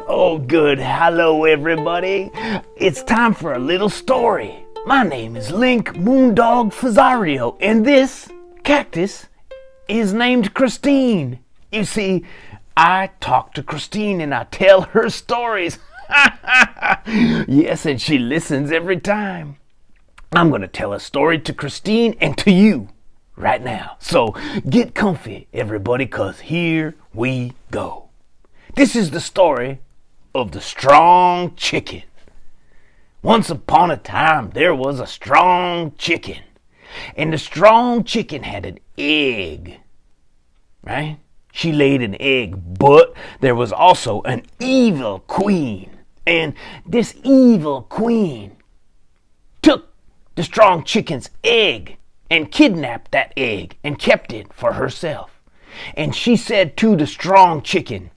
Oh, good. Hello, everybody. It's time for a little story. My name is Link Moondog Fazario, and this cactus is named Christine. You see, I talk to Christine and I tell her stories. yes, and she listens every time. I'm going to tell a story to Christine and to you right now. So get comfy, everybody, because here we go. This is the story of the strong chicken. Once upon a time, there was a strong chicken, and the strong chicken had an egg, right? She laid an egg, but there was also an evil queen, and this evil queen took the strong chicken's egg and kidnapped that egg and kept it for herself. And she said to the strong chicken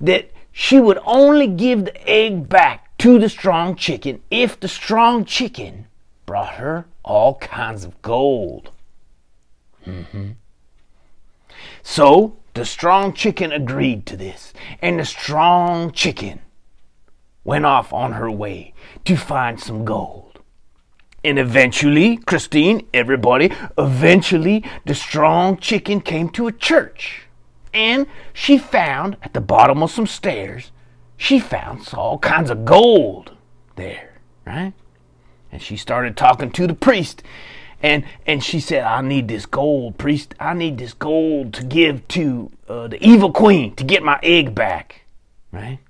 that she would only give the egg back to the strong chicken if the strong chicken brought her all kinds of gold. Mm-hmm. So the strong chicken agreed to this, and the strong chicken went off on her way to find some gold. And eventually, Christine, everybody, eventually the strong chicken came to a church and she found at the bottom of some stairs, she found all kinds of gold there, right? And she started talking to the priest. And, and she said, I need this gold, priest. I need this gold to give to uh, the evil queen to get my egg back, right?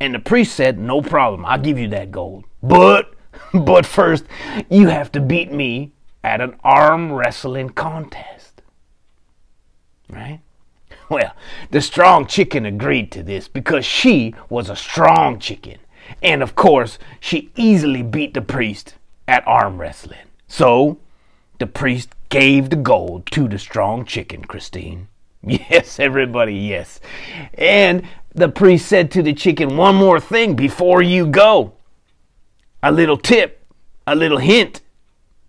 And the priest said, No problem. I'll give you that gold. But, but first, you have to beat me at an arm wrestling contest, right? Well, the strong chicken agreed to this because she was a strong chicken. And of course, she easily beat the priest at arm wrestling. So, the priest gave the gold to the strong chicken, Christine. Yes, everybody, yes. And the priest said to the chicken, One more thing before you go. A little tip, a little hint,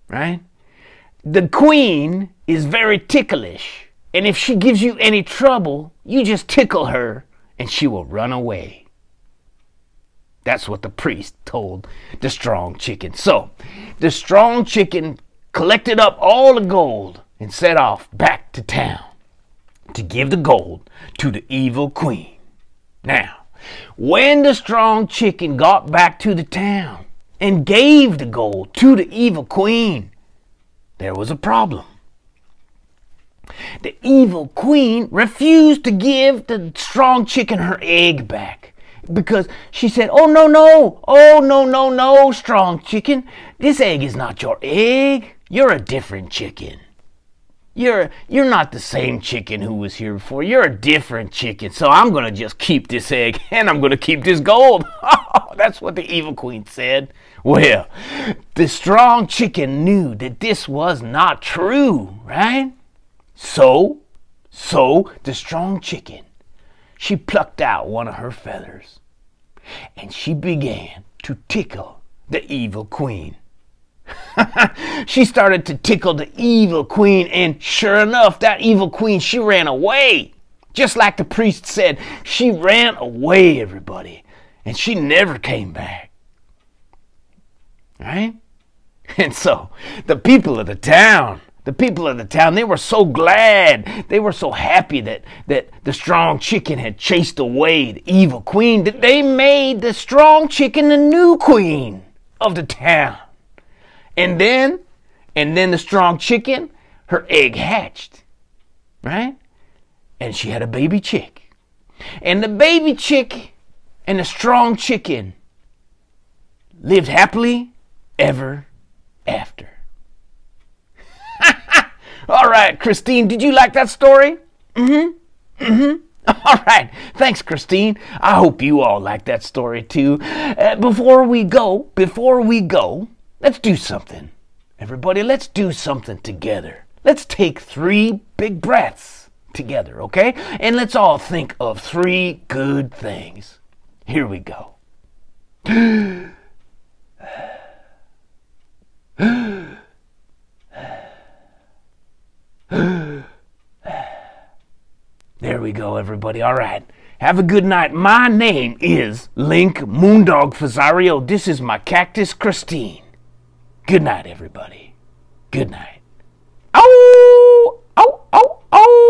right? The queen is very ticklish. And if she gives you any trouble, you just tickle her and she will run away. That's what the priest told the strong chicken. So the strong chicken collected up all the gold and set off back to town to give the gold to the evil queen. Now, when the strong chicken got back to the town and gave the gold to the evil queen, there was a problem. The evil queen refused to give the strong chicken her egg back because she said, Oh, no, no, oh, no, no, no, strong chicken. This egg is not your egg. You're a different chicken. You're, you're not the same chicken who was here before. You're a different chicken. So I'm going to just keep this egg and I'm going to keep this gold. That's what the evil queen said. Well, the strong chicken knew that this was not true, right? So, so the strong chicken, she plucked out one of her feathers and she began to tickle the evil queen. she started to tickle the evil queen, and sure enough, that evil queen, she ran away. Just like the priest said, she ran away, everybody, and she never came back. Right? And so, the people of the town, the people of the town, they were so glad. They were so happy that, that the strong chicken had chased away the evil queen that they made the strong chicken the new queen of the town. And then, and then the strong chicken, her egg hatched, right? And she had a baby chick. And the baby chick and the strong chicken lived happily ever All right, Christine, did you like that story? Mm-hmm. Mm-hmm. All right. Thanks, Christine. I hope you all like that story too. Uh, before we go, before we go, let's do something. Everybody, let's do something together. Let's take three big breaths together, okay? And let's all think of three good things. Here we go. we go, everybody. All right. Have a good night. My name is Link Moondog Fazario. This is my cactus, Christine. Good night, everybody. Good night. Oh, oh, oh, oh.